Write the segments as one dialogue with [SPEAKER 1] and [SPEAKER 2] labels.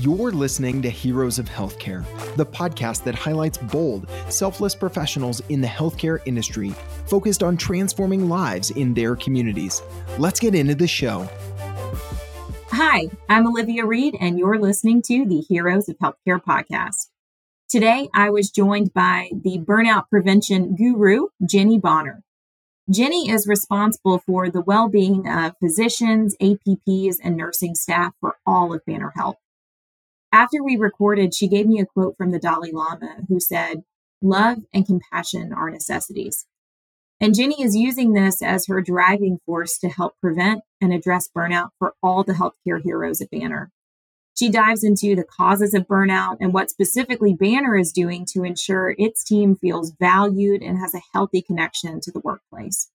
[SPEAKER 1] You're listening to Heroes of Healthcare, the podcast that highlights bold, selfless professionals in the healthcare industry focused on transforming lives in their communities. Let's get into the show.
[SPEAKER 2] Hi, I'm Olivia Reed, and you're listening to the Heroes of Healthcare podcast. Today, I was joined by the burnout prevention guru, Jenny Bonner. Jenny is responsible for the well being of physicians, APPs, and nursing staff for all of Banner Health. After we recorded, she gave me a quote from the Dalai Lama who said, Love and compassion are necessities. And Jenny is using this as her driving force to help prevent and address burnout for all the healthcare heroes at Banner. She dives into the causes of burnout and what specifically Banner is doing to ensure its team feels valued and has a healthy connection to the workplace.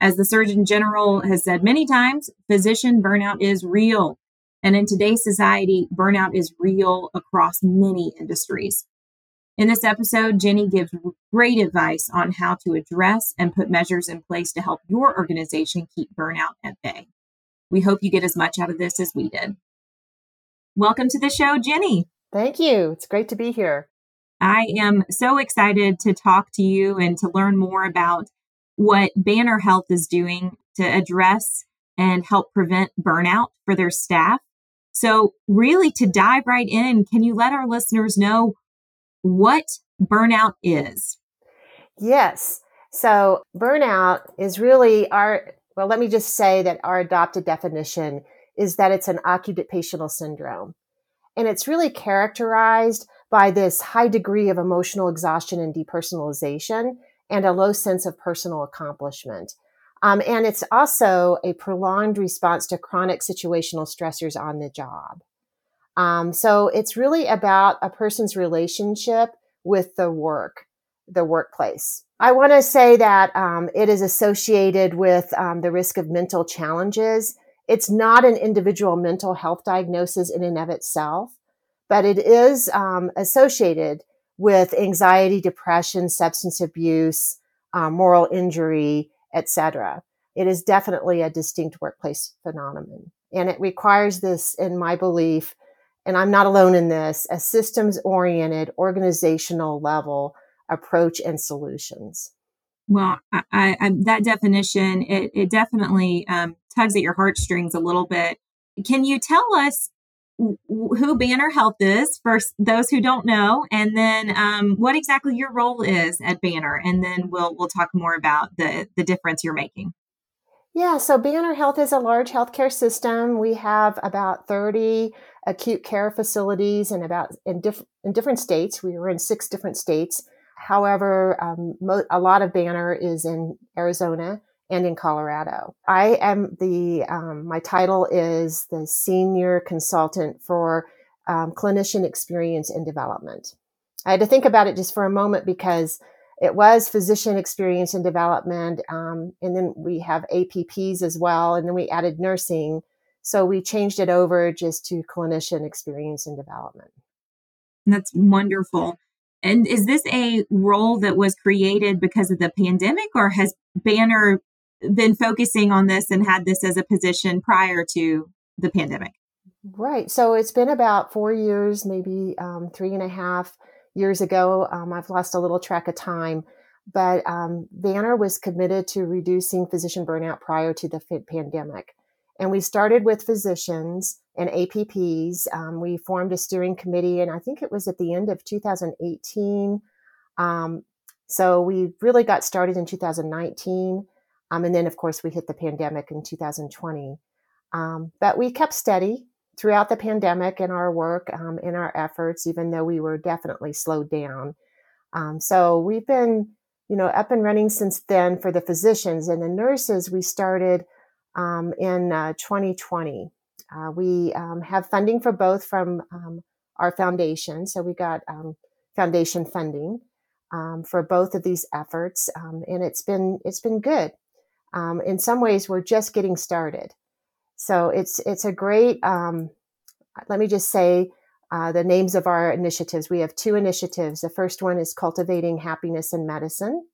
[SPEAKER 2] As the Surgeon General has said many times, physician burnout is real. And in today's society, burnout is real across many industries. In this episode, Jenny gives great advice on how to address and put measures in place to help your organization keep burnout at bay. We hope you get as much out of this as we did. Welcome to the show, Jenny.
[SPEAKER 3] Thank you. It's great to be here.
[SPEAKER 2] I am so excited to talk to you and to learn more about what Banner Health is doing to address and help prevent burnout for their staff. So, really, to dive right in, can you let our listeners know what burnout is?
[SPEAKER 3] Yes. So, burnout is really our, well, let me just say that our adopted definition is that it's an occupational syndrome. And it's really characterized by this high degree of emotional exhaustion and depersonalization and a low sense of personal accomplishment. Um, and it's also a prolonged response to chronic situational stressors on the job. Um, so it's really about a person's relationship with the work, the workplace. I want to say that um, it is associated with um, the risk of mental challenges it's not an individual mental health diagnosis in and of itself, but it is um, associated with anxiety, depression, substance abuse, um, moral injury, etc. It is definitely a distinct workplace phenomenon, and it requires this, in my belief, and I'm not alone in this, a systems-oriented, organizational level approach and solutions.
[SPEAKER 2] Well, I, I, that definition it, it definitely um, tugs at your heartstrings a little bit. Can you tell us who Banner Health is for those who don't know, and then um, what exactly your role is at Banner, and then we'll we'll talk more about the the difference you're making.
[SPEAKER 3] Yeah, so Banner Health is a large healthcare system. We have about 30 acute care facilities in about in, diff, in different states. We were in six different states However, um, mo- a lot of Banner is in Arizona and in Colorado. I am the, um, my title is the Senior Consultant for um, Clinician Experience and Development. I had to think about it just for a moment because it was physician experience and development. Um, and then we have APPs as well. And then we added nursing. So we changed it over just to clinician experience and development.
[SPEAKER 2] That's wonderful. And is this a role that was created because of the pandemic, or has Banner been focusing on this and had this as a position prior to the pandemic?
[SPEAKER 3] Right. So it's been about four years, maybe um, three and a half years ago. Um, I've lost a little track of time, but um, Banner was committed to reducing physician burnout prior to the pandemic. And we started with physicians and APPs. Um, we formed a steering committee, and I think it was at the end of 2018. Um, so we really got started in 2019. Um, and then, of course, we hit the pandemic in 2020. Um, but we kept steady throughout the pandemic in our work, um, in our efforts, even though we were definitely slowed down. Um, so we've been, you know, up and running since then for the physicians and the nurses. We started um, in uh, 2020. Uh, we um, have funding for both from um, our foundation. So we got um, foundation funding um, for both of these efforts, um, and it's been it's been good. In some ways, we're just getting started. So it's it's a great. let me just say uh, the names of our initiatives. We have two initiatives. The first one is cultivating happiness in medicine,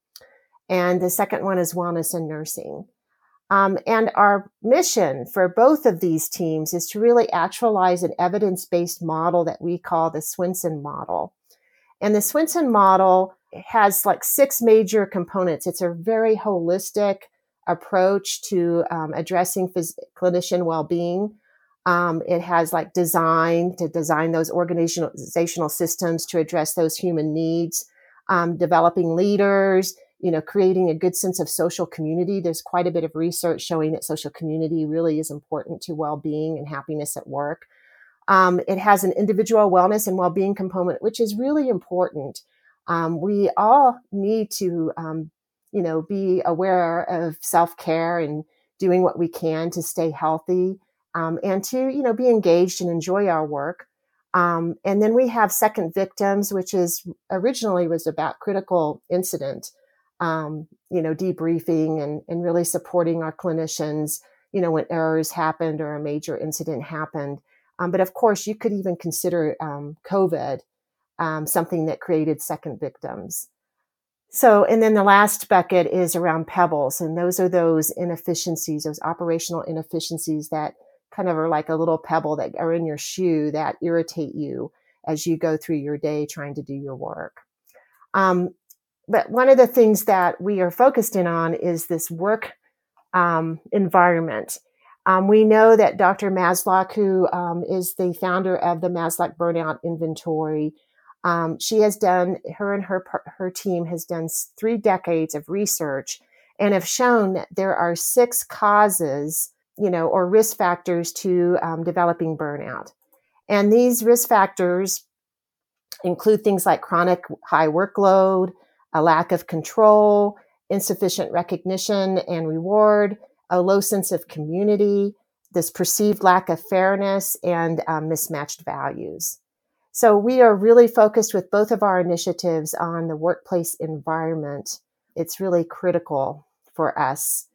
[SPEAKER 3] and the second one is wellness in nursing. Um, and our mission for both of these teams is to really actualize an evidence based model that we call the Swensen model. And the Swensen model has like six major components. It's a very holistic approach to um, addressing phys- clinician well being. Um, it has like design to design those organizational systems to address those human needs, um, developing leaders, you know, creating a good sense of social community. There's quite a bit of research showing that social community really is important to well-being and happiness at work. Um, it has an individual wellness and well-being component, which is really important. Um, we all need to, um, you know, be aware of self-care and doing what we can to stay healthy um, and to, you know, be engaged and enjoy our work. Um, and then we have second victims, which is originally was about critical incident um, you know, debriefing and, and really supporting our clinicians, you know, when errors happened or a major incident happened. Um, but of course, you could even consider um, COVID um, something that created second victims. So, and then the last bucket is around pebbles, and those are those inefficiencies, those operational inefficiencies that kind of are like a little pebble that are in your shoe that irritate you as you go through your day trying to do your work. Um, but one of the things that we are focused in on is this work um, environment. Um, we know that Dr. Maslach, who um, is the founder of the Maslach Burnout Inventory, um, she has done her and her her team has done three decades of research and have shown that there are six causes, you know, or risk factors to um, developing burnout. And these risk factors include things like chronic high workload, a lack of control, insufficient recognition and reward, a low sense of community, this perceived lack of fairness, and um, mismatched values. So we are really focused with both of our initiatives on the workplace environment. It's really critical for us.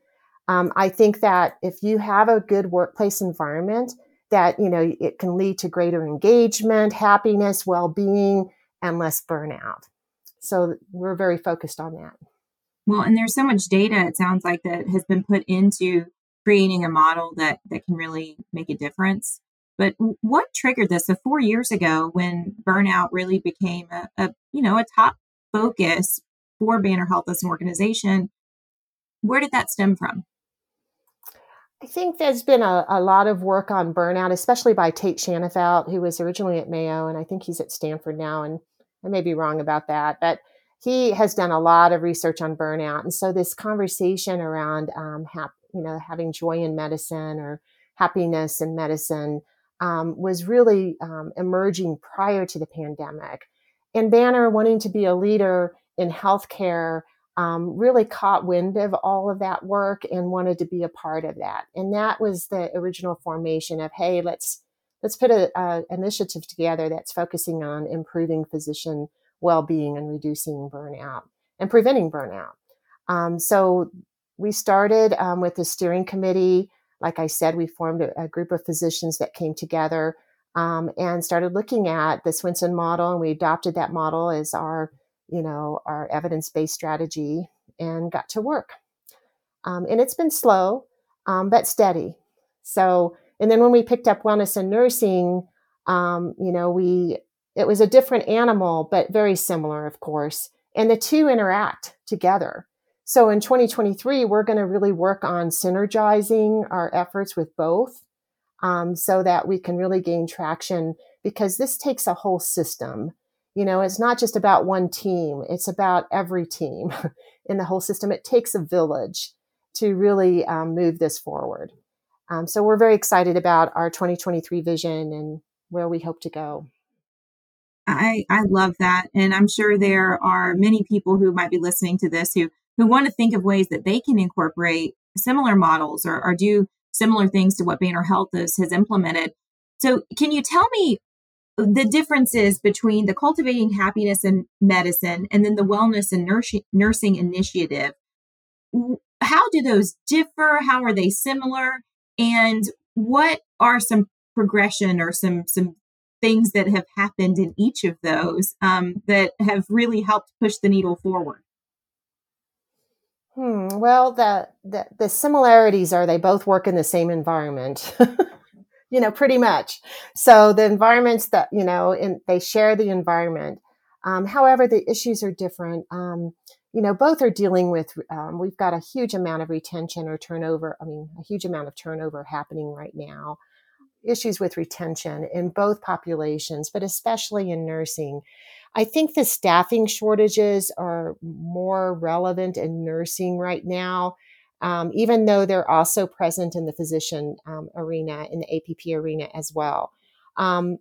[SPEAKER 3] Um, I think that if you have a good workplace environment, that you know it can lead to greater engagement, happiness, well-being, and less burnout. So we're very focused on that.
[SPEAKER 2] Well, and there's so much data, it sounds like, that has been put into creating a model that, that can really make a difference. But what triggered this? So four years ago, when burnout really became a, a you know a top focus for Banner Health as an organization, where did that stem from?
[SPEAKER 3] I think there's been a, a, lot of work on burnout, especially by Tait Shanafelt, who was originally at Mayo, and I think he's at Stanford now. And I may be wrong about that, but he has done a lot of research on burnout. And so this conversation around, um, hap- you know, having joy in medicine or happiness in medicine um, was really um, emerging prior to the pandemic. And Banner, wanting to be a leader in healthcare, um, really caught wind of all of that work and wanted to be a part of that. And that was the original formation of, hey, let's let's put a, a initiative together that's focusing on improving physician well-being and reducing burnout and preventing burnout. Um, so we started um, with the steering committee. Like I said, we formed a, a group of physicians that came together um, and started looking at the Swensen model, and we adopted that model as our, you know, our evidence-based strategy, and got to work. Um, and it's been slow, um, but steady. So and then when we picked up wellness and nursing, um, you know, we it was a different animal, but very similar, of course. And the two interact together. So in 2023, we're going to really work on synergizing our efforts with both um, so that we can really gain traction because this takes a whole system. You know, it's not just about one team, it's about every team in the whole system. It takes a village to really um, move this forward. Um, so we're very excited about our 2023 vision and where we hope to go.
[SPEAKER 2] I, I love that. And I'm sure there are many people who might be listening to this who, who want to think of ways that they can incorporate similar models or, or do similar things to what Banner Health has, has implemented. So, can you tell me the differences between the Cultivating Happiness in Medicine and then the Wellness and Nursing, nursing Initiative? How do those differ? How are they similar? and what are some progression or some some things that have happened in each of those um, that have really helped push the needle forward
[SPEAKER 3] Hmm, well, the, the, the similarities are they both work in the same environment. you know, pretty much. So the environments that you know, in, they share the environment. Um, however, the issues are different. Um, you know, both are dealing with. Um, we've got a huge amount of retention or turnover. I mean, a huge amount of turnover happening right now. Issues with retention in both populations, but especially in nursing. I think the staffing shortages are more relevant in nursing right now, um, even though they're also present in the physician um, arena, in the APP arena as well. Um,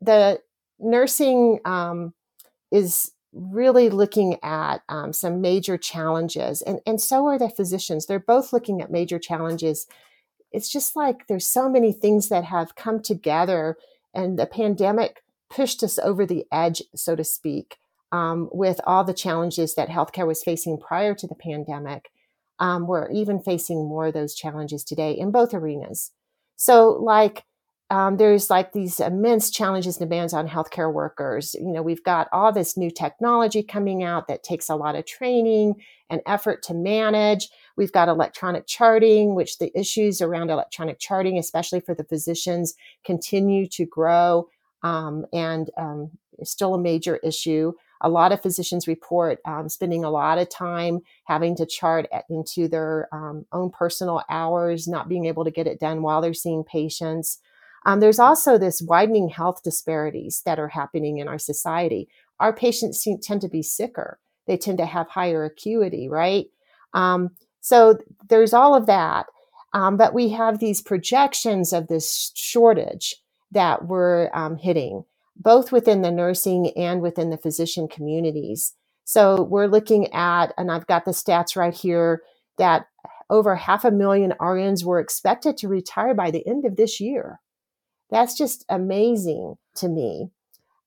[SPEAKER 3] the nursing um, is really looking at um, some major challenges, and, and so are the physicians. They're both looking at major challenges. It's just like there's so many things that have come together, and the pandemic pushed us over the edge, so to speak, um, with all the challenges that healthcare was facing prior to the pandemic. Um, we're even facing more of those challenges today in both arenas. So, like, um, there's like these immense challenges and demands on healthcare workers. You know, we've got all this new technology coming out that takes a lot of training and effort to manage. We've got electronic charting, which the issues around electronic charting, especially for the physicians, continue to grow um, and um, still a major issue. A lot of physicians report um, spending a lot of time having to chart into their um, own personal hours, not being able to get it done while they're seeing patients. Um, there's also this widening health disparities that are happening in our society. Our patients seem, tend to be sicker. They tend to have higher acuity, right? Um, so there's all of that. but we have these projections of this shortage that we're um, hitting, both within the nursing and within the physician communities. So we're looking at, and I've got the stats right here, that over half a million RNs were expected to retire by the end of this year. That's just amazing to me.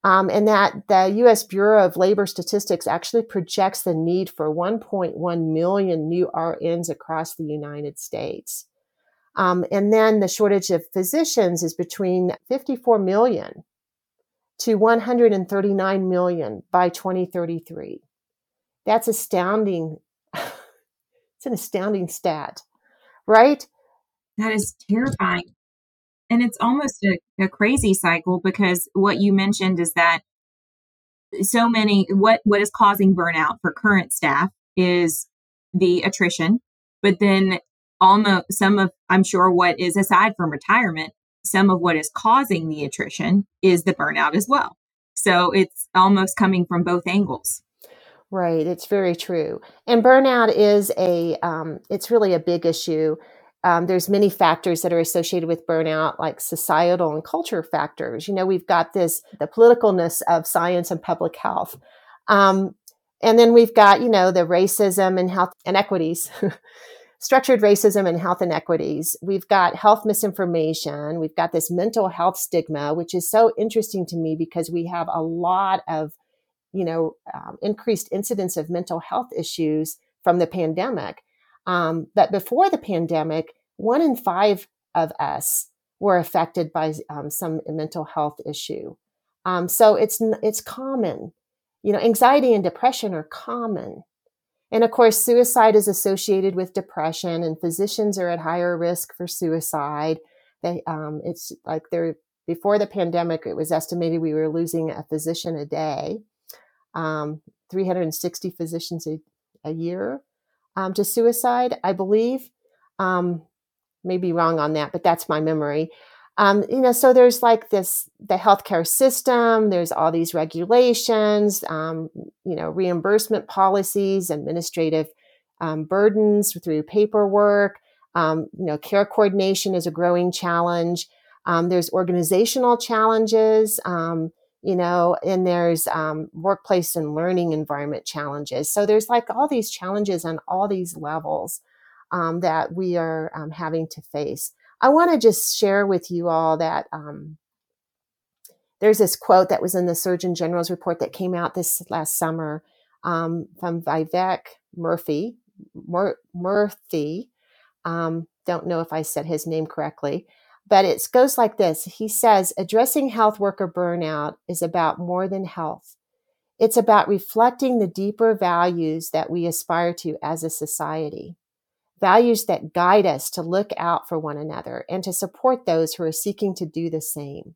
[SPEAKER 3] Um, and that the US Bureau of Labor Statistics actually projects the need for 1.1 million new RNs across the United States. Um, and then the shortage of physicians is between 54 million to 139 million by 2033. That's astounding. it's an astounding stat, right?
[SPEAKER 2] That is terrifying. And it's almost a, a crazy cycle because what you mentioned is that so many what what is causing burnout for current staff is the attrition but then almost some of, I'm sure, what is aside from retirement, some of what is causing the attrition is the burnout as well. So it's almost coming from both angles.
[SPEAKER 3] Right, it's very true. And burnout is a, um, it's really a big issue. Um, there's many factors that are associated with burnout, like societal and culture factors. You know, we've got this the politicalness of science and public health, um, and then we've got you know the racism and health inequities. structured racism and health inequities. We've got health misinformation. We've got this mental health stigma, which is so interesting to me because we have a lot of, you know, um, increased incidence of mental health issues from the pandemic. Um, but before the pandemic, one in five of us were affected by um, some mental health issue. Um, so it's it's common. You know, anxiety and depression are common. And of course, suicide is associated with depression, and physicians are at higher risk for suicide. They, um, it's like they're before the pandemic, it was estimated we were losing a physician a day, um, 360 physicians a, a year um, to suicide, I believe. Um, maybe wrong on that, but that's my memory. Um, you know, so there's like this the healthcare system. There's all these regulations, um, you know, reimbursement policies, administrative um, burdens through paperwork. Um, you know, care coordination is a growing challenge. Um, there's organizational challenges. Um, you know, and there's workplace and learning environment challenges. So there's like all these challenges on all these levels that we are having to face. I want to just share with you all that um, there's this quote that was in the Surgeon General's report that came out this last summer um, from Vivek Murthy. Mur- Murthy. Um, don't know if I said his name correctly, but it goes like this. He says, addressing health worker burnout is about more than health. It's about reflecting the deeper values that we aspire to as a society. Values that guide us to look out for one another and to support those who are seeking to do the same.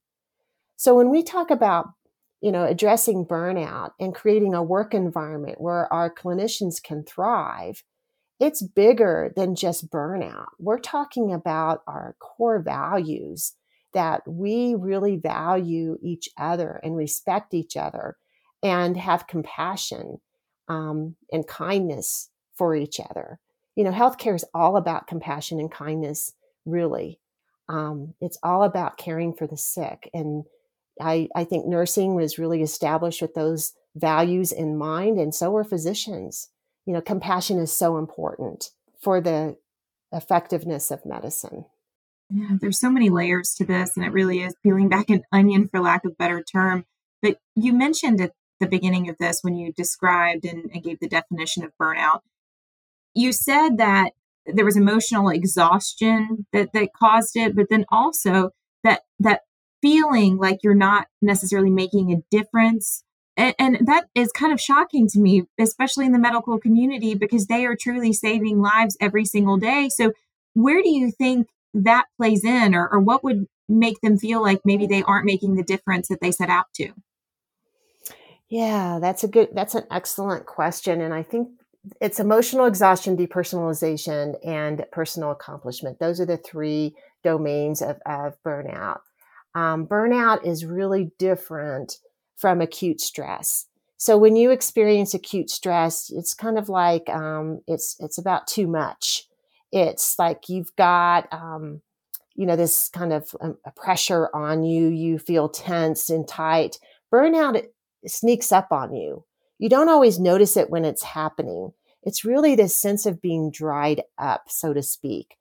[SPEAKER 3] So when we talk about you know, addressing burnout and creating a work environment where our clinicians can thrive, it's bigger than just burnout. We're talking about our core values that we really value each other and respect each other and have compassion um, and kindness for each other. You know, healthcare is all about compassion and kindness, really. Um, it's all about caring for the sick. And I, I think nursing was really established with those values in mind, and so were physicians. You know, compassion is so important for the effectiveness of medicine.
[SPEAKER 2] Yeah, there's so many layers to this, and it really is peeling back an onion, for lack of better term. But you mentioned at the beginning of this when you described and, and gave the definition of burnout, you said that there was emotional exhaustion that that caused it, but then also that that feeling like you're not necessarily making a difference. And, and, that is kind of shocking to me, especially in the medical community, because they are truly saving lives every single day. So, where do you think that plays in, or, or what would make them feel like maybe they aren't making the difference that they set out to?
[SPEAKER 3] Yeah, that's a good, that's an excellent question. And I think it's emotional exhaustion, depersonalization, and personal accomplishment. Those are the three domains of, of burnout. Um, burnout is really different from acute stress. So when you experience acute stress, it's kind of like um, it's it's about too much. It's like you've got um, you know this kind of um, pressure on you. You feel tense and tight. Burnout sneaks up on you. You don't always notice it when it's happening. It's really this sense of being dried up, so to speak.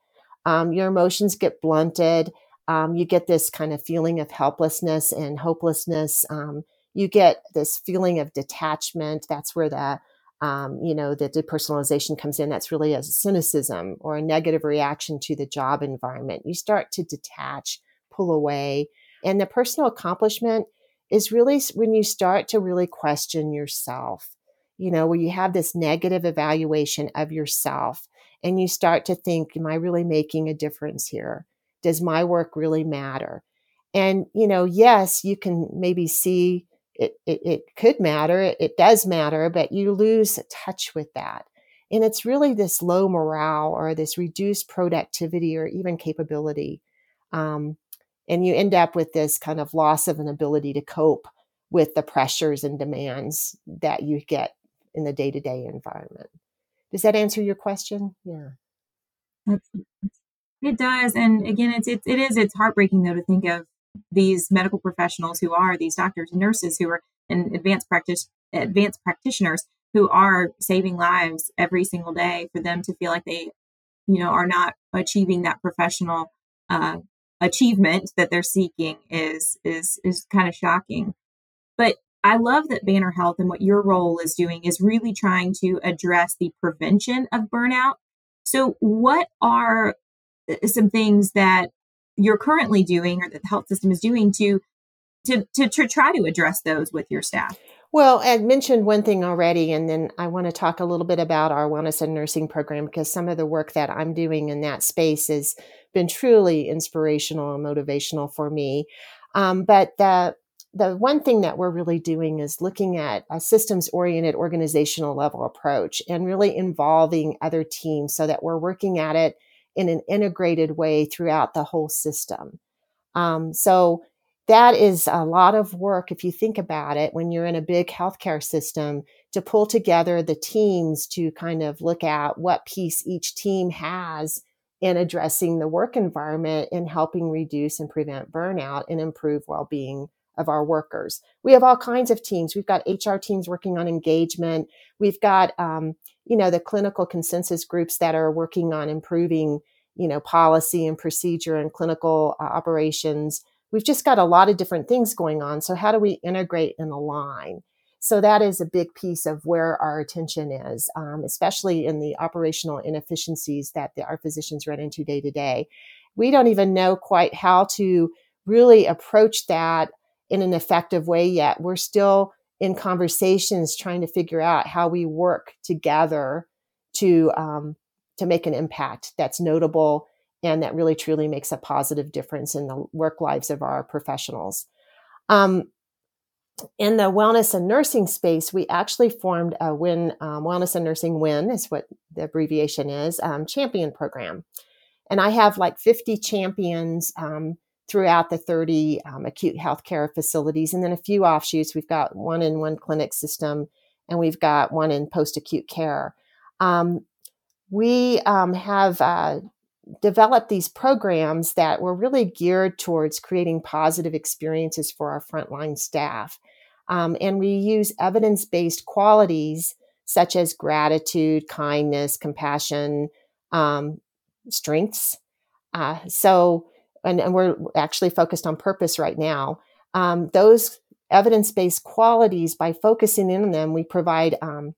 [SPEAKER 3] Um, your emotions get blunted um, you get this kind of feeling of helplessness and hopelessness. Um, you get this feeling of detachment. That's where the um, you know the depersonalization comes in. That's really a cynicism or a negative reaction to the job environment. You start to detach, pull away, and the personal accomplishment is really when you start to really question yourself. You know, where you have this negative evaluation of yourself, and you start to think, "Am I really making a difference here?" does my work really matter? And, you know, yes, you can maybe see it, it, it could matter, it, it does matter, but you lose touch with that. And it's really this low morale or this reduced productivity or even capability. Um, and you end up with this kind of loss of an ability to cope with the pressures and demands that you get in the day to day environment. Does that answer your question? Yeah.
[SPEAKER 2] It does, and again, it's, it's it is it's heartbreaking though to think of these medical professionals who are these doctors and nurses who are and advanced practice advanced practitioners who are saving lives every single day for them to feel like they you know are not achieving that professional uh, achievement that they're seeking is is is kind of shocking. But i love that banner health and what your role is doing is really trying to address the prevention of burnout. So what are uh, some things that you're currently doing or that the health system is doing to to to, to try to address those with your staff
[SPEAKER 3] well, I mentioned one thing already, and then I want to talk a little bit about our wellness and nursing program because some of the work that I'm doing in that space has been truly inspirational and motivational for me. Um, but the the one thing that we're really doing is looking at a systems oriented organizational level approach and really involving other teams so that we're working at it in an integrated way throughout the whole system. Um, so that is a lot of work if you think about it when you're in a big healthcare system to pull together the teams to kind of look at what piece each team has in addressing the work environment and helping reduce and prevent burnout and improve well-being of our workers. We have all kinds of teams. We've got HR teams working on engagement. We've got, um, you know, the clinical consensus groups that are working on improving, you know, policy and procedure and clinical uh, operations. We've just got a lot of different things going on. So how do we integrate and align? So that is a big piece of where our attention is, um, especially in the operational inefficiencies that the, our physicians run into day to day. We don't even know quite how to really approach that in an effective way yet. We're still in conversations trying to figure out how we work together to um, to make an impact that's notable and that really truly makes a positive difference in the work lives of our professionals. Um, in the wellness and nursing space, we actually formed a WIN um, Wellness and Nursing WIN is what the abbreviation is um, champion program, and I have like 50 champions um, throughout the 30 um, acute healthcare facilities, and then a few offshoots. We've got one in one clinic system, and we've got one in post acute care. Um, we have uh, developed these programs that were really geared towards creating positive experiences for our frontline staff. Um, and we use evidence based qualities such as gratitude, kindness, compassion, um, strengths. Uh, so, and, and, we're actually focused on purpose right now. Um, those evidence based qualities, by focusing in on them, we provide, um,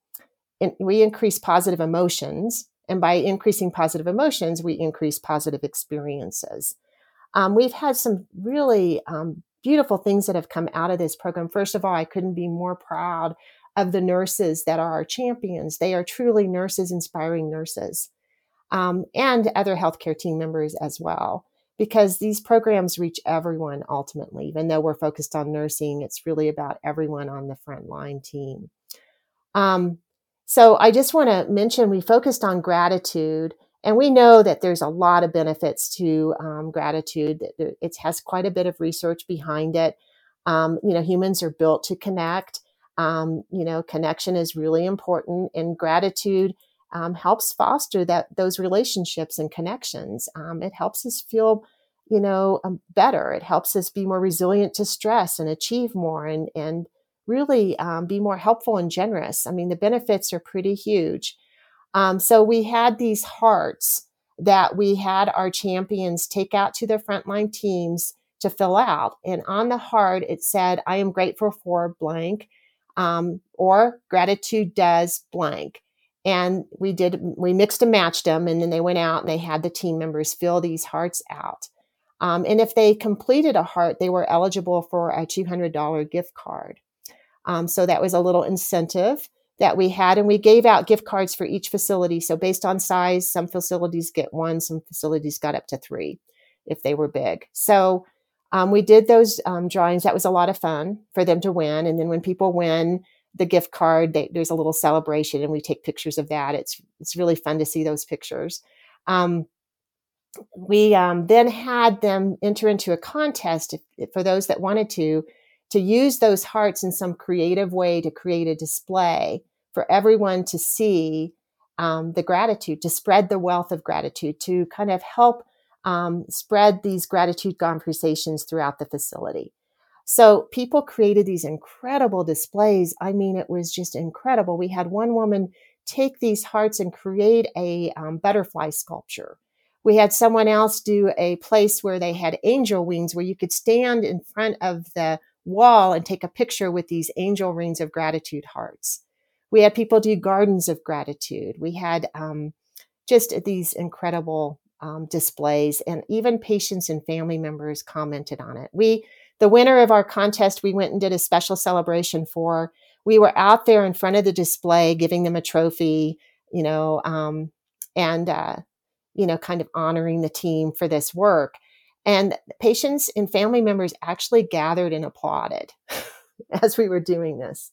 [SPEAKER 3] in, we increase positive emotions and by increasing positive emotions, we increase positive experiences. Um, we've had some really um, beautiful things that have come out of this program. First of all, I couldn't be more proud of the nurses that are our champions. They are truly nurses inspiring nurses um, and other healthcare team members as well. Because these programs reach everyone ultimately, even though we're focused on nursing, it's really about everyone on the front line team. Um, so I just want to mention we focused on gratitude, and we know that there's a lot of benefits to um, gratitude. It has quite a bit of research behind it. Um, you know, humans are built to connect. Um, you know, connection is really important, and gratitude um, helps foster that those relationships and connections. Um, it helps us feel, you know, um, better. It helps us be more resilient to stress and achieve more, and and really um, be more helpful and generous. I mean, the benefits are pretty huge. Um, so we had these hearts that we had our champions take out to their frontline teams to fill out. And on the heart, it said, I am grateful for blank, um, or gratitude does blank. And we did, we mixed and matched them, and then they went out and they had the team members fill these hearts out. Um, and if they completed a heart, they were eligible for a $200 gift card. Um, so that was a little incentive that we had, and we gave out gift cards for each facility. So based on size, some facilities get one, some facilities got up to three if they were big. So um, we did those um, drawings. That was a lot of fun for them to win. And then when people win the gift card, they, there's a little celebration, and we take pictures of that. It's it's really fun to see those pictures. Um, we um, then had them enter into a contest if, for those that wanted to to use those hearts in some creative way to create a display for everyone to see um, the gratitude, to spread the wealth of gratitude, to kind of help um, spread these gratitude conversations throughout the facility. So people created these incredible displays. I mean, it was just incredible. We had one woman take these hearts and create a um, butterfly sculpture. We had someone else do a place where they had angel wings, where you could stand in front of the wall and take a picture with these angel rings of gratitude hearts. We had people do gardens of gratitude. We had um, just these incredible um, displays, and even patients and family members commented on it. We, the winner of our contest, we went and did a special celebration for. We were out there in front of the display, giving them a trophy, you know, um, and uh, you know, kind of honoring the team for this work. And patients and family members actually gathered and applauded as we were doing this.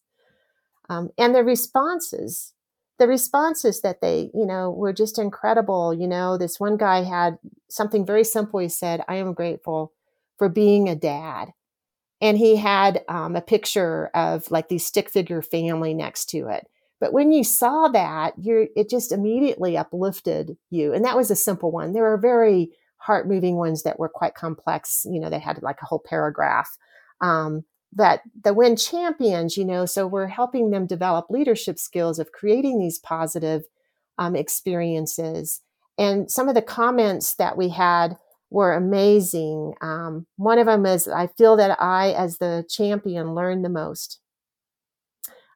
[SPEAKER 3] Um, and the responses, the responses that they, you know, were just incredible. You know, this one guy had something very simple. He said, I am grateful for being a dad. And he had um, a picture of like the stick figure family next to it. But when you saw that, you're, it just immediately uplifted you. And that was a simple one. There are very heart moving ones that were quite complex. You know, they had like a whole paragraph. Um, that the WIN champions, you know, so we're helping them develop leadership skills of creating these positive um, experiences. And some of the comments that we had were amazing. Um, one of them is I feel that I, as the champion, learned the most.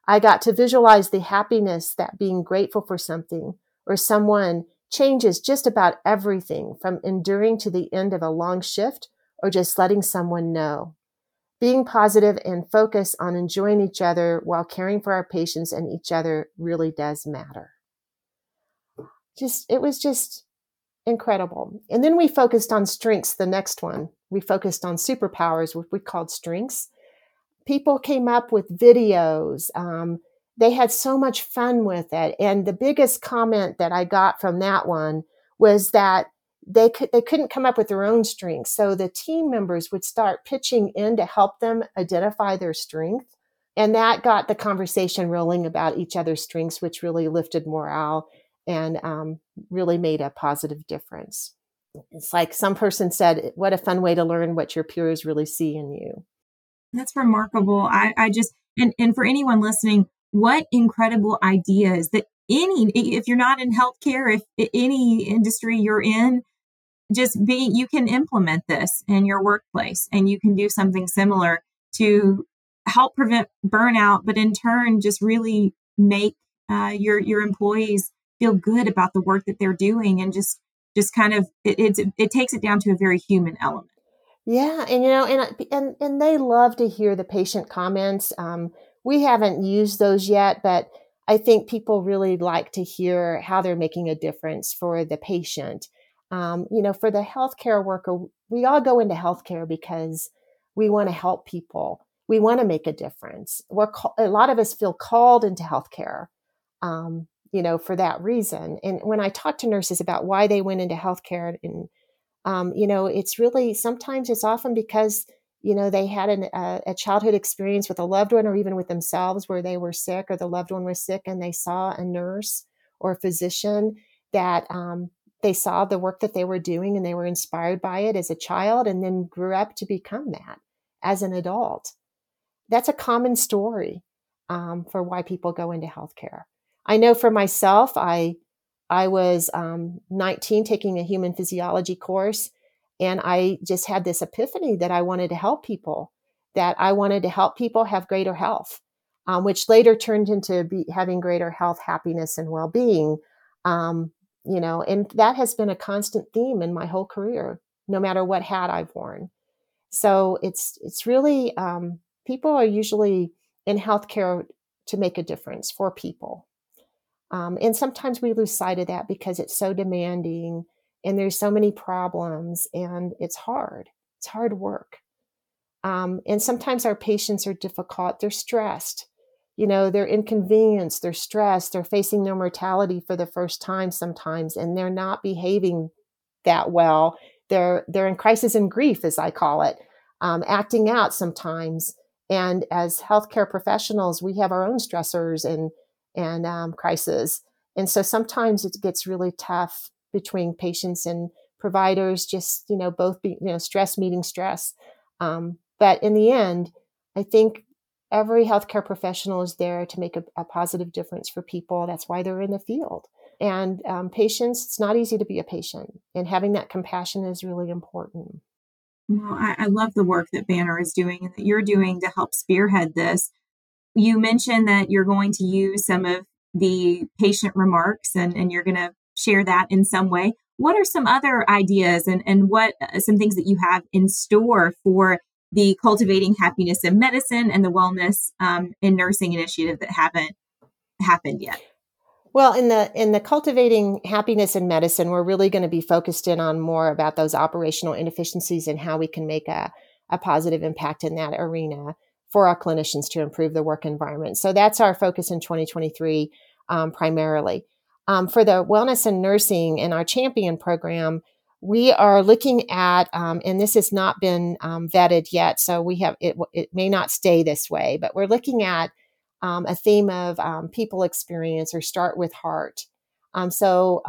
[SPEAKER 3] I got to visualize the happiness that being grateful for something or someone changes just about everything from enduring to the end of a long shift or just letting someone know. being positive and focus on enjoying each other while caring for our patients and each other really does matter. Just, it was just incredible. And then we focused on strengths, the next one. We focused on superpowers, what we called strengths. People came up with videos. Um, they had so much fun with it. And the biggest comment that I got from that one was that they could they couldn't come up with their own strengths. So the team members would start pitching in to help them identify their strength. And that got the conversation rolling about each other's strengths which really lifted morale and um, really made a positive difference. It's like some person said what a fun way to learn what your peers really see in you.
[SPEAKER 2] That's remarkable. I, I just and, and for anyone listening what incredible ideas that any if you're not in healthcare if any industry you're in just be you can implement this in your workplace and you can do something similar to help prevent burnout but in turn just really make uh, your your employees feel good about the work that they're doing and just just kind of it, it, it takes it down to a very human element.
[SPEAKER 3] Yeah and you know and and and they love to hear the patient comments um, we haven't used those yet but i think people really like to hear how they're making a difference for the patient um, you know, for the healthcare worker, we all go into healthcare because we want to help people. We want to make a difference. We're a lot of us feel called into healthcare, um, you know, for that reason. And when I talk to nurses about why they went into healthcare, and um, you know, it's really sometimes it's often because you know they had an, a, a childhood experience with a loved one or even with themselves where they were sick or the loved one was sick and they saw a nurse or a physician that um, they saw the work that they were doing and they were inspired by it as a child and then grew up to become that as an adult. That's a common story um, for why people go into healthcare. I know for myself, I I was um, 19 taking a human physiology course, and I just had this epiphany that I wanted to help people, that I wanted to help people have greater health, um, which later turned into be, having greater health, happiness, and well being. Um, you know, and that has been a constant theme in my whole career, no matter what hat I've worn. So it's it's really um, people are usually in healthcare to make a difference for people, um, and sometimes we lose sight of that because it's so demanding and there's so many problems and it's hard. It's hard work, um, and sometimes our patients are difficult. They're stressed you know they're inconvenienced they're stressed they're facing their mortality for the first time sometimes and they're not behaving that well they're they're in crisis and grief as i call it um, acting out sometimes and as healthcare professionals we have our own stressors and and um, crisis and so sometimes it gets really tough between patients and providers just you know both be you know stress meeting stress um, but in the end i think every healthcare professional is there to make a, a, positive difference for people. That's why they're in the field. And um, patients, it's not easy to be a patient, and having that compassion is really important.
[SPEAKER 2] Well, I, I love the work that Banner is doing and that you're doing to help spearhead this. You mentioned that you're going to use some of the patient remarks and, and you're going to share that in some way. What are some other ideas and, and what uh, some things that you have in store for the Cultivating Happiness in Medicine and the Wellness um, in Nursing initiative that haven't happened yet?
[SPEAKER 3] Well, in the in the cultivating happiness in medicine, we're really going to be focused in on more about those operational inefficiencies and how we can make a, a positive impact in that arena for our clinicians to improve the work environment. So that's our focus in 2023 um, primarily. Um, for the wellness and nursing in our champion program, we are looking at, um, and this has not been um, vetted yet, so we have it. It may not stay this way, but we're looking at um, a theme of um, people experience or start with heart. Um, so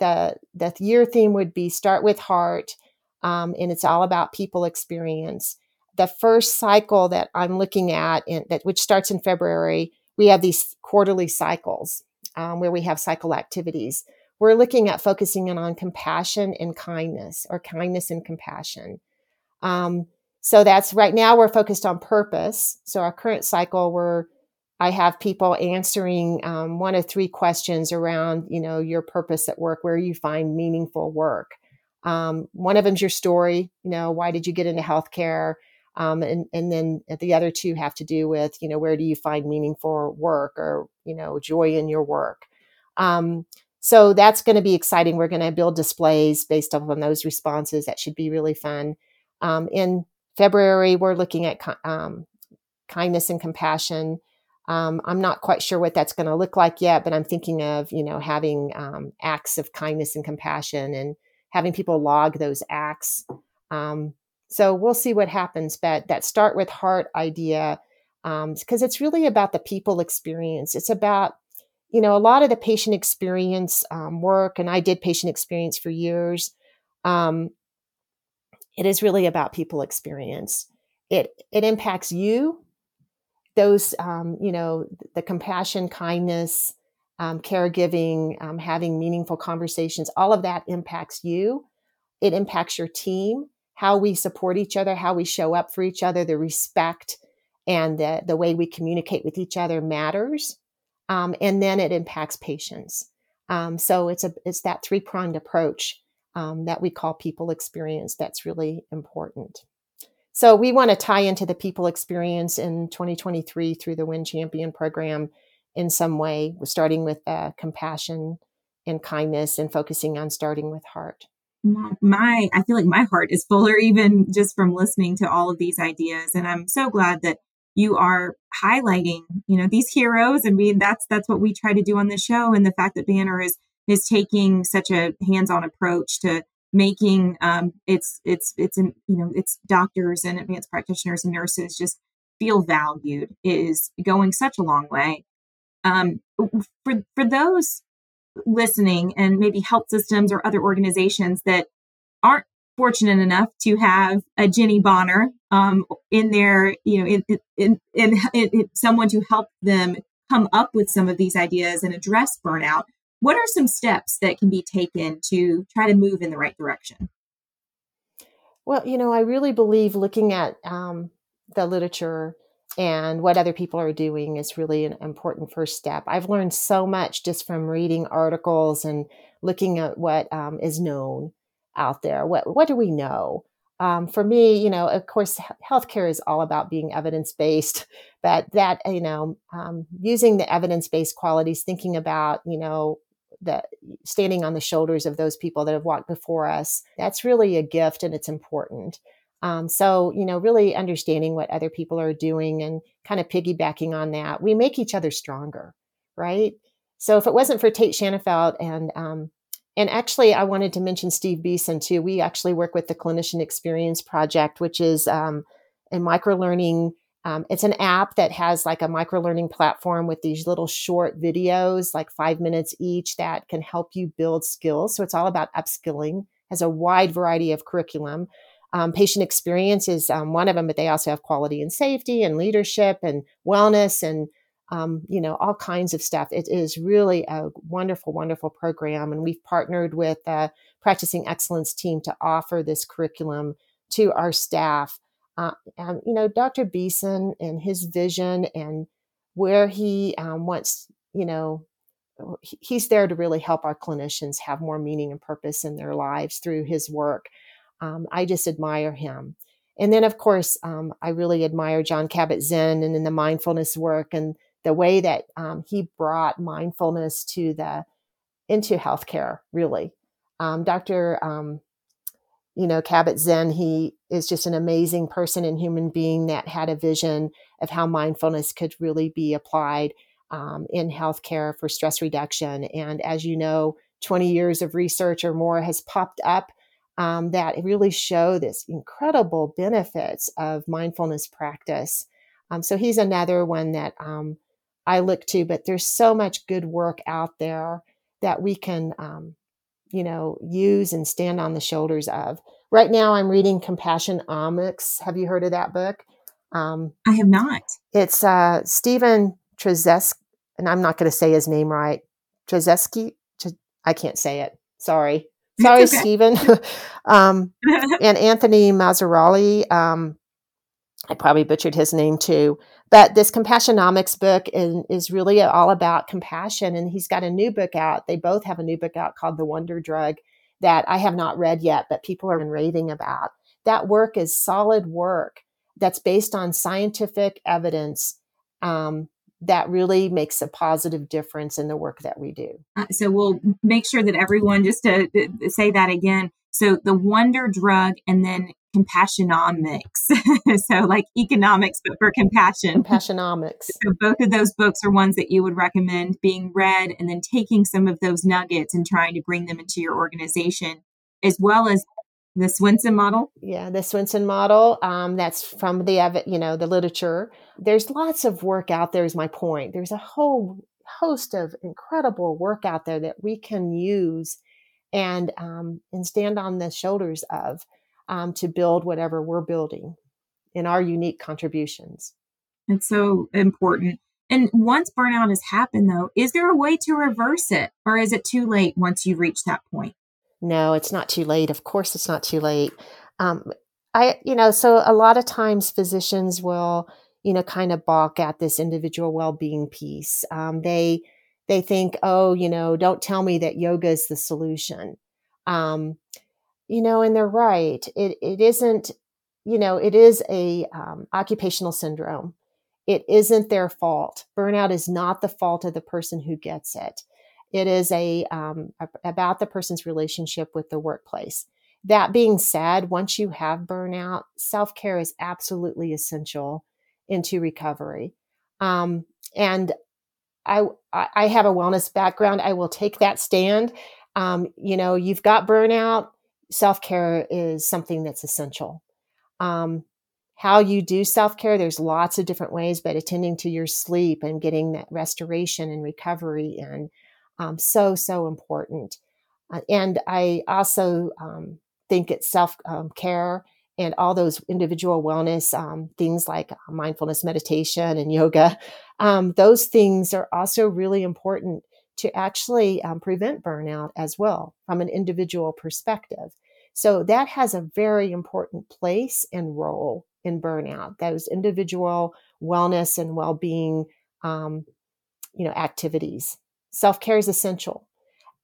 [SPEAKER 3] the the year theme would be start with heart, and it's all about people experience. The first cycle that I'm looking at, in, that which starts in February, we have these quarterly cycles where we have cycle activities we're looking at focusing in on compassion and kindness or kindness and compassion. Um, so that's right now we're focused on purpose. So our current cycle, we're I have people answering um, one of three questions around, you know, your purpose at work, where you find meaningful work. Um, one of them's your story. You know, why did you get into healthcare? Um, and, and then the other two have to do with, you know, where do you find meaningful work or, you know, joy in your work. Um, so that's going to be exciting. We're going to build displays based on those responses. That should be really fun. Um, in February, we're looking at um, kindness and compassion. Um, I'm not quite sure what that's going to look like yet, but I'm thinking of you know having um, acts of kindness and compassion and having people log those acts. Um, so we'll see what happens. But that start with heart idea, because um, it's really about the people experience. It's about you know a lot of the patient experience um, work, and I did patient experience for years. Um, it is really about people experience. It it impacts you those, um, you know, the compassion, kindness, um, caregiving, um, having meaningful conversations, all of that impacts you. It impacts your team, how we support each other, how we show up for each other, the respect and the, the way we communicate with each other matters. Um, and then it impacts patients. Um, so it's a it's that three pronged approach um, that we call people experience that's really important. So we want to tie into the people experience in 2023 through the Win Champion program in some way, starting with uh, compassion and kindness and focusing on starting with heart.
[SPEAKER 2] My, I feel like my heart is fuller even just from listening to all of these ideas. And I'm so glad that you are highlighting, you know, these heroes. I mean, that's, that's what we try to do on the show. And the fact that Banner is, is taking such a hands-on approach to making um, it's it's it's you know it's doctors and advanced practitioners and nurses just feel valued is going such a long way. Um, for for those listening and maybe health systems or other organizations that aren't fortunate enough to have a Jenny Bonner um, in there, you know, in, in, in, in, someone to help them come up with some of these ideas and address burnout. What are some steps that can be taken to try to move in the right direction?
[SPEAKER 3] Well, you know, I really believe looking at um, the literature and what other people are doing is really an important first step. I've learned so much just from reading articles and looking at what um, is known out there. What what do we know? Um, for me, you know, of course, healthcare is all about being evidence based, but that you know, um, using the evidence based qualities, thinking about you know that standing on the shoulders of those people that have walked before us that's really a gift and it's important um, so you know really understanding what other people are doing and kind of piggybacking on that we make each other stronger right so if it wasn't for Tait Shanafelt and um, and actually i wanted to mention steve beeson too we actually work with the clinician experience project which is um, a micro learning um, it's an app that has like a micro learning platform with these little short videos, like five minutes each, that can help you build skills. So it's all about upskilling, has a wide variety of curriculum. Um, patient experience is um, one of them, but they also have quality and safety and leadership and wellness and um, you know all kinds of stuff. It is really a wonderful, wonderful program, and we've partnered with a practicing excellence team to offer this curriculum to our staff uh, and, you know, Dr. Beeson and his vision and where he um, wants, you know, he's there to really help our clinicians have more meaning and purpose in their lives through his work. Um, I just admire him. And then, of course, um, I really admire Jon Kabat-Zinn and in the mindfulness work and the way that um, he brought mindfulness to the into healthcare. Really, um, Dr. Um, you know, Kabat-Zinn, he is just an amazing person and human being that had a vision of how mindfulness could really be applied um, in healthcare for stress reduction. And as you know, 20 years of research or more has popped up um, that really show this incredible benefits of mindfulness practice. Um, so he's another one that um, I look to, but there's so much good work out there that we can um, you know, use and stand on the shoulders of. Right now, I'm reading Compassionomics. Have you heard of that book?
[SPEAKER 2] Um, I have not.
[SPEAKER 3] It's uh, Stephen Trezeski, and I'm not going to say his name right. Trezeski. I can't say it. Sorry. Sorry, okay. Stephen. um, and Anthony Mazzarelli. Um, I probably butchered his name too. But this Compassionomics book is, is really all about compassion. And he's got a new book out. They both have a new book out called The Wonder Drug that I have not read yet, but people are raving about. That work is solid work that's based on scientific evidence um, that really makes a positive difference in the work that we do.
[SPEAKER 2] Uh, so we'll make sure that everyone, just to, to say that again. So the wonder drug and then compassionomics. so like economics, but for compassion.
[SPEAKER 3] Compassionomics.
[SPEAKER 2] So both of those books are ones that you would recommend being read and then taking some of those nuggets and trying to bring them into your organization, as well as the Swensen model.
[SPEAKER 3] Yeah, the Swensen model. Um, that's from the you know the literature. There's lots of work out there. Is my point. There's a whole host of incredible work out there that we can use and um, and stand on the shoulders of um, to build whatever we're building in our unique contributions.
[SPEAKER 2] It's so important. And once burnout has happened, though, is there a way to reverse it, or is it too late once you reach that point?
[SPEAKER 3] No, it's not too late. Of course, it's not too late. Um, I, you know, so a lot of times physicians will, you know, kind of balk at this individual well-being piece. Um, they they think, oh, you know, don't tell me that yoga is the solution. Um, you know, and they're right. It it isn't, you know, it is a um, occupational syndrome. It isn't their fault. Burnout is not the fault of the person who gets it. It is a, um, about the person's relationship with the workplace. That being said, once you have burnout, self care is absolutely essential into recovery. Um, and I, I have a wellness background. I will take that stand. Um, you know, you've got burnout. Self care is something that's essential. Um, how you do self care, there's lots of different ways, but attending to your sleep and getting that restoration and recovery and um, so so important. Uh, and I also um, think it's self um, care and all those individual wellness um, things like mindfulness meditation and yoga. Um, those things are also really important to actually um, prevent burnout as well from an individual perspective. So that has a very important place and role in burnout. Those individual wellness and well-being, you know, activities. Self care is essential.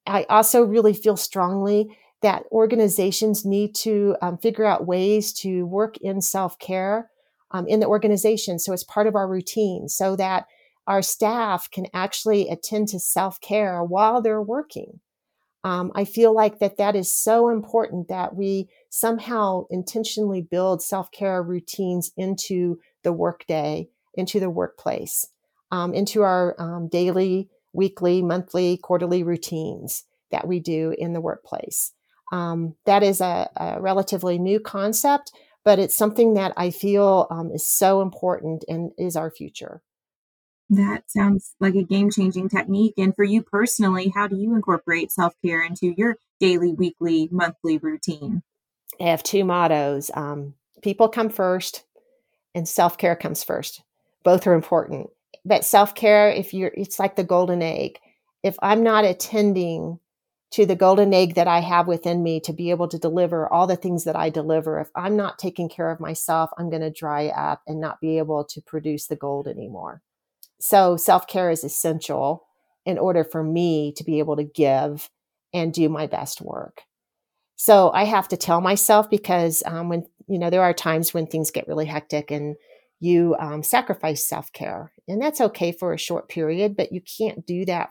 [SPEAKER 3] I also really feel strongly that organizations need to um, figure out ways to work in self care um, in the organization. So it's part of our routine so that our staff can actually attend to self care while they're working. Um, I feel like that that is so important that we somehow intentionally build self care routines into the workday, into the workplace, um, into our um, daily weekly, monthly, quarterly routines that we do in the workplace. Um, that is a, a, relatively new concept, but it's something that I feel um, is so important and is our future.
[SPEAKER 2] That sounds like a game changing technique. And for you personally, how do you incorporate self care into your daily, weekly, monthly routine?
[SPEAKER 3] I have two mottos um, people come first, and self care comes first. Both are important but self care, if you're, it's like the golden egg. If I'm not attending to the golden egg that I have within me to be able to deliver all the things that I deliver, if I'm not taking care of myself, I'm going to dry up and not be able to produce the gold anymore. So self care is essential in order for me to be able to give and do my best work. So I have to tell myself because um, when, you know, there are times when things get really hectic and you um, sacrifice self care. And that's okay for a short period, but you can't do that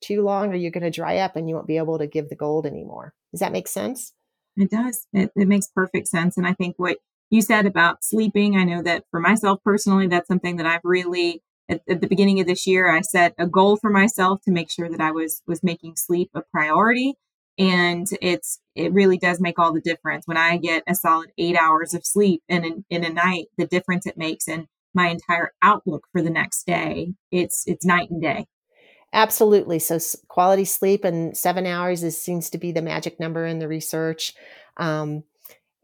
[SPEAKER 3] too long or you're going to dry up and you won't be able to give the gold anymore. Does that make sense?
[SPEAKER 2] It does. It, it makes perfect sense. And I think what you said about sleeping, I know that for myself personally, that's something that I've really at, at, the beginning of this year, I set a goal for myself to make sure that I was was making sleep a priority and it's it really does make all the difference. When i get a solid eight hours of sleep in a, in a night the difference it makes in my entire outlook for the next day. It's it's night and day.
[SPEAKER 3] Absolutely. So quality sleep and seven hours is seems to be the magic number in the research. Um,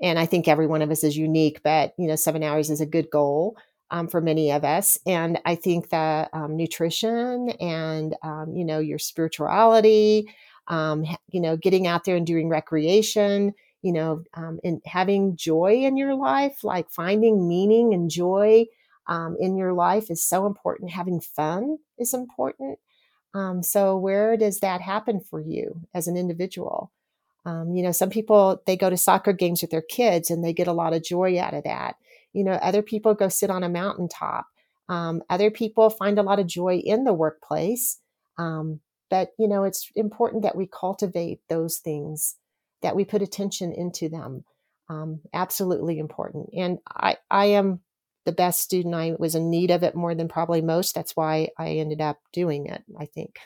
[SPEAKER 3] and i think every one of us is unique but you know seven hours is a good goal um, for many of us. And i think that um, nutrition and um, you know your spirituality um, you know, getting out there and doing recreation, you know, um, and having joy in your life, like finding meaning and joy um, in your life is so important. Having fun is important. Um, so, where does that happen for you as an individual? Um, you know, some people they go to soccer games with their kids and they get a lot of joy out of that. You know, other people go sit on a mountaintop. Um, other people find a lot of joy in the workplace. Um, but, you know, it's important that we cultivate those things, that we put attention into them. Um, absolutely important. And I, I am the best student. I was in need of it more than probably most. That's why I ended up doing it, I think.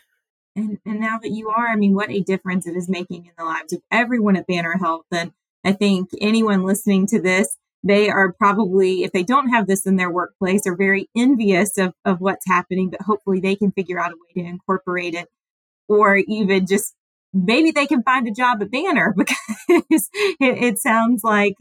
[SPEAKER 2] And, and now that you are, I mean, what a difference it is making in the lives of everyone at Banner Health. And I think anyone listening to this, they are probably, if they don't have this in their workplace, are very envious of, of what's happening, but hopefully they can figure out a way to incorporate it or even just maybe they can find a job at Banner because it, it sounds like,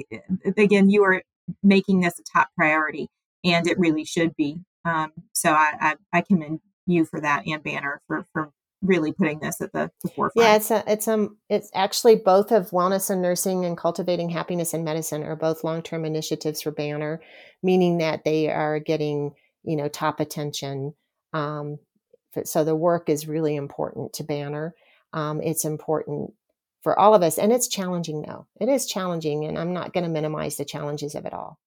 [SPEAKER 2] again, you are making this a top priority and it really should be. Um, so I, I, I commend you for that and Banner for, for really putting this at the, the forefront.
[SPEAKER 3] Yeah, it's a, it's um it's actually both of wellness and nursing and cultivating happiness in medicine are both long term initiatives for Banner, meaning that they are getting you know top attention. Um, so the work is really important to Banner. Um, it's important for all of us, and it's challenging though. It is challenging, and I'm not going to minimize the challenges of it all.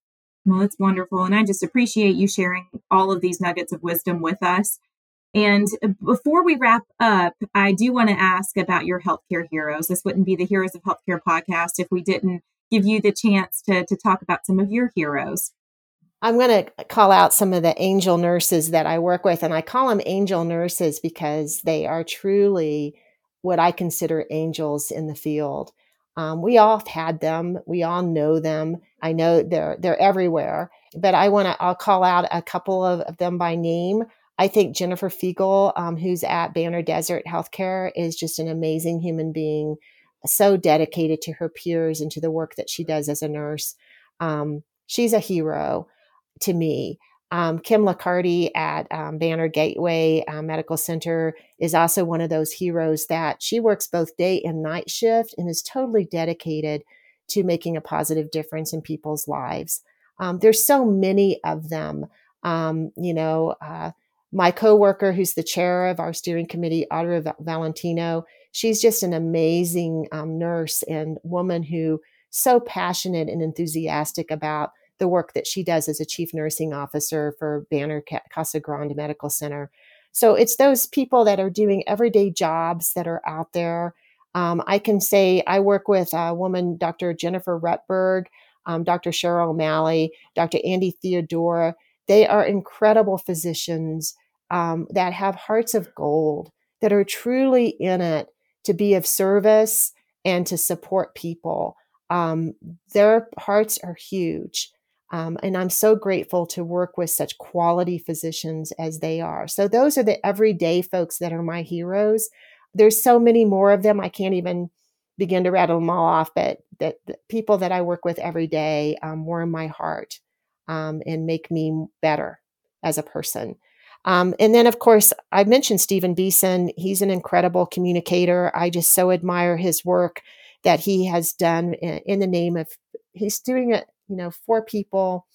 [SPEAKER 2] Well, it's wonderful, and I just appreciate you sharing all of these nuggets of wisdom with us. And before we wrap up, I do want to ask about your healthcare heroes. This wouldn't be the Heroes of Healthcare podcast if we didn't give you the chance to, to talk about some of your heroes.
[SPEAKER 3] I'm going to call out some of the angel nurses that I work with, and I call them angel nurses because they are truly what I consider angels in the field. Um, we all have had them. We all know them. I know they're they're everywhere. But I want to. I'll call out a couple of, of them by name. I think Jennifer Fiegel, um, who's at Banner Desert Healthcare, is just an amazing human being, so dedicated to her peers and to the work that she does as a nurse. Um, she's a hero to me. Um, Kim Lacardi at um, Banner Gateway uh, Medical Center is also one of those heroes that she works both day and night shift and is totally dedicated to making a positive difference in people's lives. Um, there's so many of them. Um, you know, uh, my coworker, who's the chair of our steering committee, Audra Valentino, she's just an amazing um, nurse and woman who so passionate and enthusiastic about the work that she does as a chief nursing officer for Banner Casa Grande Medical Center. So it's those people that are doing everyday jobs that are out there. Um, I can say I work with a woman, Dr. Jennifer Rutberg, um, Dr. Cheryl O'Malley, Dr. Andy Theodora. They are incredible physicians um, that have hearts of gold, that are truly in it to be of service and to support people. Um, their hearts are huge. Um, and I'm so grateful to work with such quality physicians as they are. So, those are the everyday folks that are my heroes. There's so many more of them. I can't even begin to rattle them all off, but that the people that I work with every day um, warm my heart um, and make me better as a person. Um, and then, of course, I mentioned Stephen Beeson. He's an incredible communicator. I just so admire his work that he has done in, in the name of, he's doing it, you know, for people,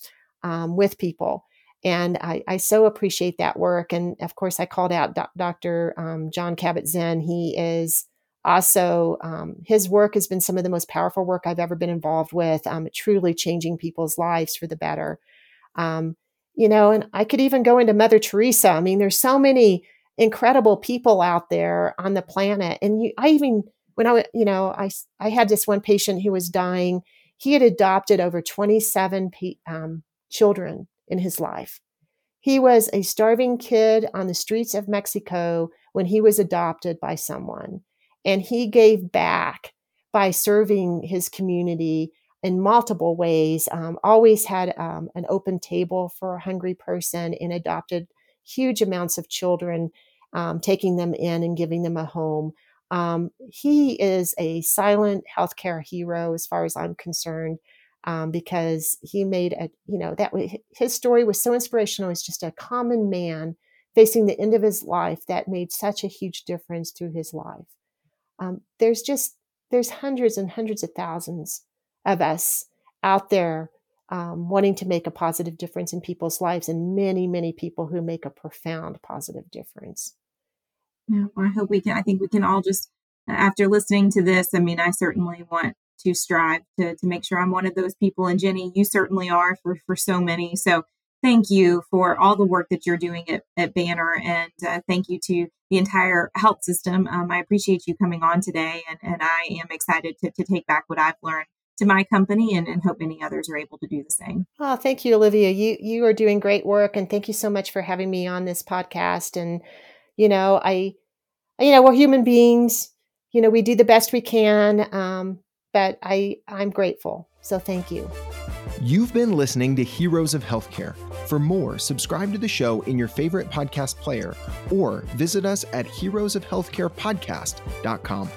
[SPEAKER 3] um, with people. And I, I, so appreciate that work. And of course, I called out Do- Dr. Um, Jon Kabat-Zinn. He is also, um, his work has been some of the most powerful work I've ever been involved with, um, truly changing people's lives for the better. Um, you know, and I could even go into Mother Teresa. I mean, there's so many incredible people out there on the planet. And you, I even, when I, you know, I, I had this one patient who was dying. He had adopted over 27 um, children in his life. He was a starving kid on the streets of Mexico when he was adopted by someone. And he gave back by serving his community in multiple ways. Um, always had um, an open table for a hungry person and adopted huge amounts of children, um, taking them in and giving them a home. Um, he is a silent healthcare hero, as far as I'm concerned, um, because he made a you know that his story was so inspirational. He's just a common man facing the end of his life that made such a huge difference through his life. Um, there's just there's hundreds and hundreds of thousands of us out there um, wanting to make a positive difference in people's lives, and many, many people who make a profound positive difference.
[SPEAKER 2] Well, I hope we can. I think we can all just, after listening to this, I mean, I certainly want to strive to, to make sure I'm one of those people. And Jenny, you certainly are for, for so many. So thank you for all the work that you're doing at, at Banner. And uh, thank you to the entire health system. Um, I appreciate you coming on today. And, and I am excited to, to take back what I've learned to my company and, and hope many others are able to do the same.
[SPEAKER 3] Oh, thank you, Olivia. You you are doing great work and thank you so much for having me on this podcast. And, you know, I you know, we're human beings. You know, we do the best we can. Um, but I I'm grateful. So thank you.
[SPEAKER 1] You've been listening to Heroes of Healthcare. For more, subscribe to the show in your favorite podcast player or visit us at heroesofhealthcarepodcast.com.